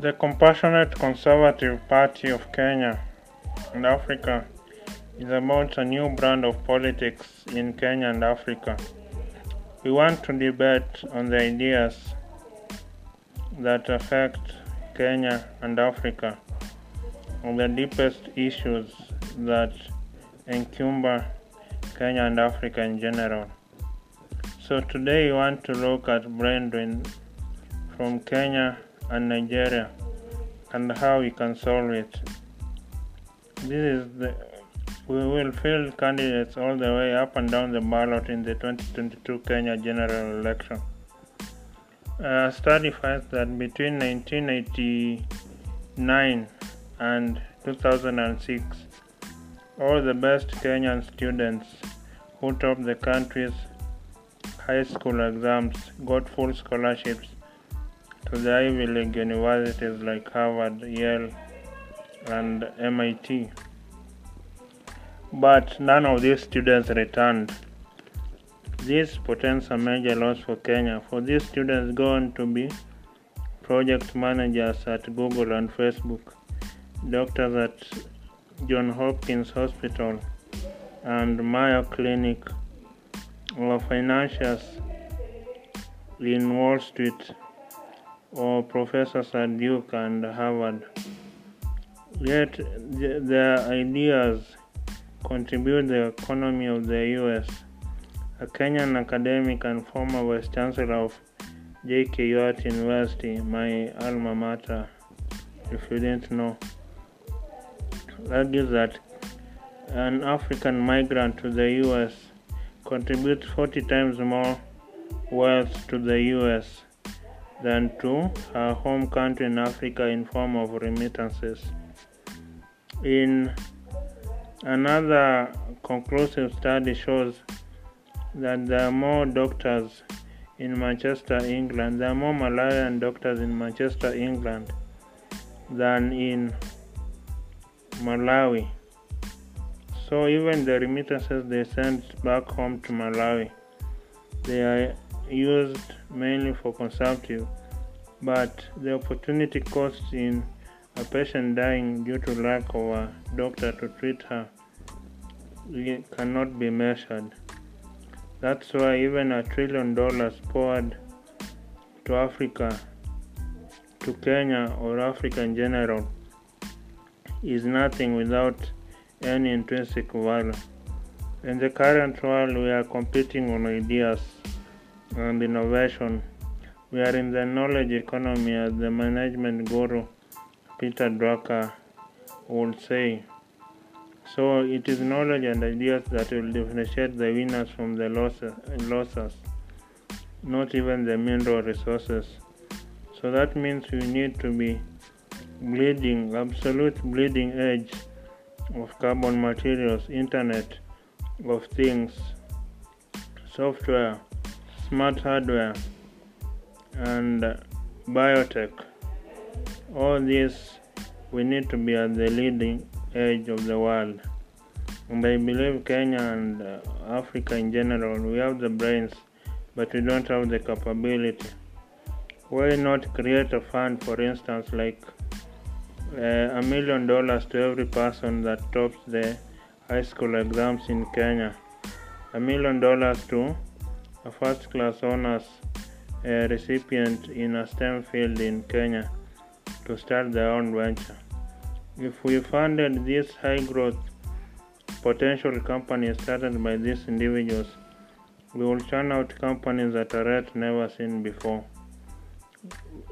The Compassionate Conservative Party of Kenya and Africa is about a new brand of politics in Kenya and Africa. We want to debate on the ideas that affect Kenya and Africa, on the deepest issues that encumber Kenya and Africa in general. So today we want to look at brain drain from Kenya and Nigeria and how we can solve it. This is the we will field candidates all the way up and down the ballot in the 2022 Kenya general election. A study finds that between 1989 and 2006, all the best Kenyan students who topped the country's high school exams got full scholarships to the Ivy League universities like Harvard, Yale, and MIT. But none of these students returned. This portends a major loss for Kenya, for these students go on to be project managers at Google and Facebook, doctors at John Hopkins Hospital and Mayo Clinic, or financiers in Wall Street or professors at Duke and Harvard. Yet th- their ideas contribute the economy of the US. A Kenyan academic and former vice chancellor of JKUAT University, my alma mater, if you didn't know, argues that an African migrant to the US contributes 40 times more wealth to the US than to her home country in Africa in form of remittances. In another conclusive study shows that there are more doctors in Manchester, England, there are more Malawian doctors in Manchester, England than in Malawi. So even the remittances they send back home to Malawi, they are used mainly for consumptive, but the opportunity cost in a patient dying due to lack of a doctor to treat her cannot be measured. That's why even a trillion dollars poured to Africa, to Kenya or Africa in general, is nothing without any intrinsic value. In the current world, we are competing on ideas and innovation. We are in the knowledge economy, as the management guru Peter Drucker would say. So it is knowledge and ideas that will differentiate the winners from the losers, not even the mineral resources. So that means we need to be bleeding, absolute bleeding edge of carbon materials, internet of things, software, smart hardware, and biotech. All this we need to be at the leading edge of the world. And I believe Kenya and uh, Africa in general, we have the brains, but we don't have the capability. Why not create a fund, for instance, like uh, a million dollars to every person that tops the high school exams in Kenya? A million dollars to a first class honors uh, recipient in a STEM field in Kenya to start their own venture. If we funded these high growth potential companies started by these individuals, we will churn out companies at a rate never seen before.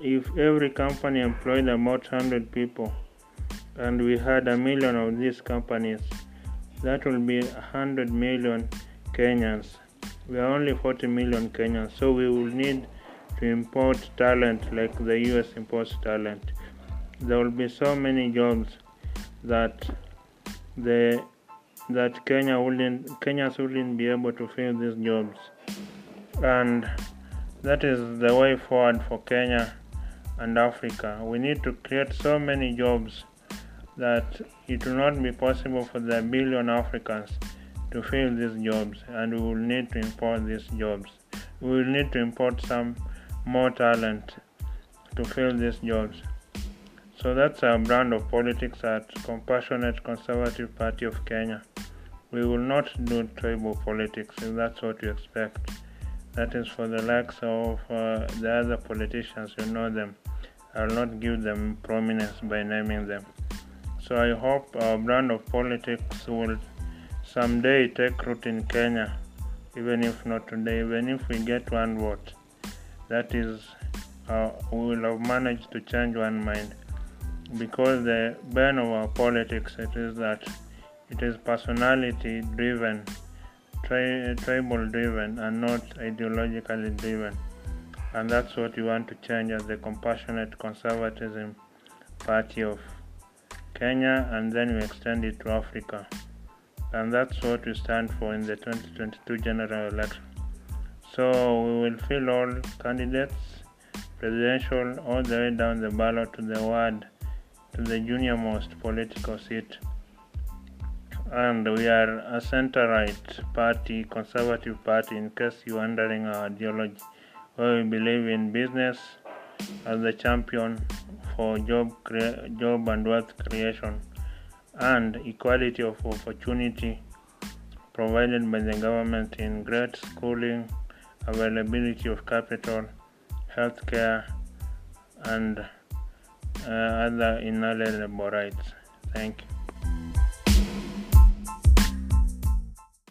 If every company employed about 100 people and we had a million of these companies, that will be 100 million Kenyans. We are only 40 million Kenyans, so we will need to import talent like the US imports talent. There will be so many jobs that the that Kenya wouldn't Kenyans wouldn't be able to fill these jobs. And that is the way forward for Kenya and Africa. We need to create so many jobs that it will not be possible for the billion Africans to fill these jobs and we will need to import these jobs. We will need to import some more talent to fill these jobs. So that's our brand of politics at Compassionate Conservative Party of Kenya. We will not do tribal politics if that's what you expect. That is for the likes of uh, the other politicians, you know them. I will not give them prominence by naming them. So I hope our brand of politics will someday take root in Kenya, even if not today, even if we get one vote. That is, uh, we will have managed to change one mind. Because the burn of our politics it is that it is personality driven, tri- tribal driven, and not ideologically driven. And that's what we want to change as the Compassionate Conservatism Party of Kenya, and then we extend it to Africa. And that's what we stand for in the 2022 general election. So we will fill all candidates, presidential, all the way down the ballot to the ward, to the junior most political seat. And we are a center right party, conservative party, in case you're wondering our ideology, where we believe in business as the champion for job, job and wealth creation and equality of opportunity provided by the government in great schooling, availability of capital, healthcare, and uh, other inalienable rights. Thank you.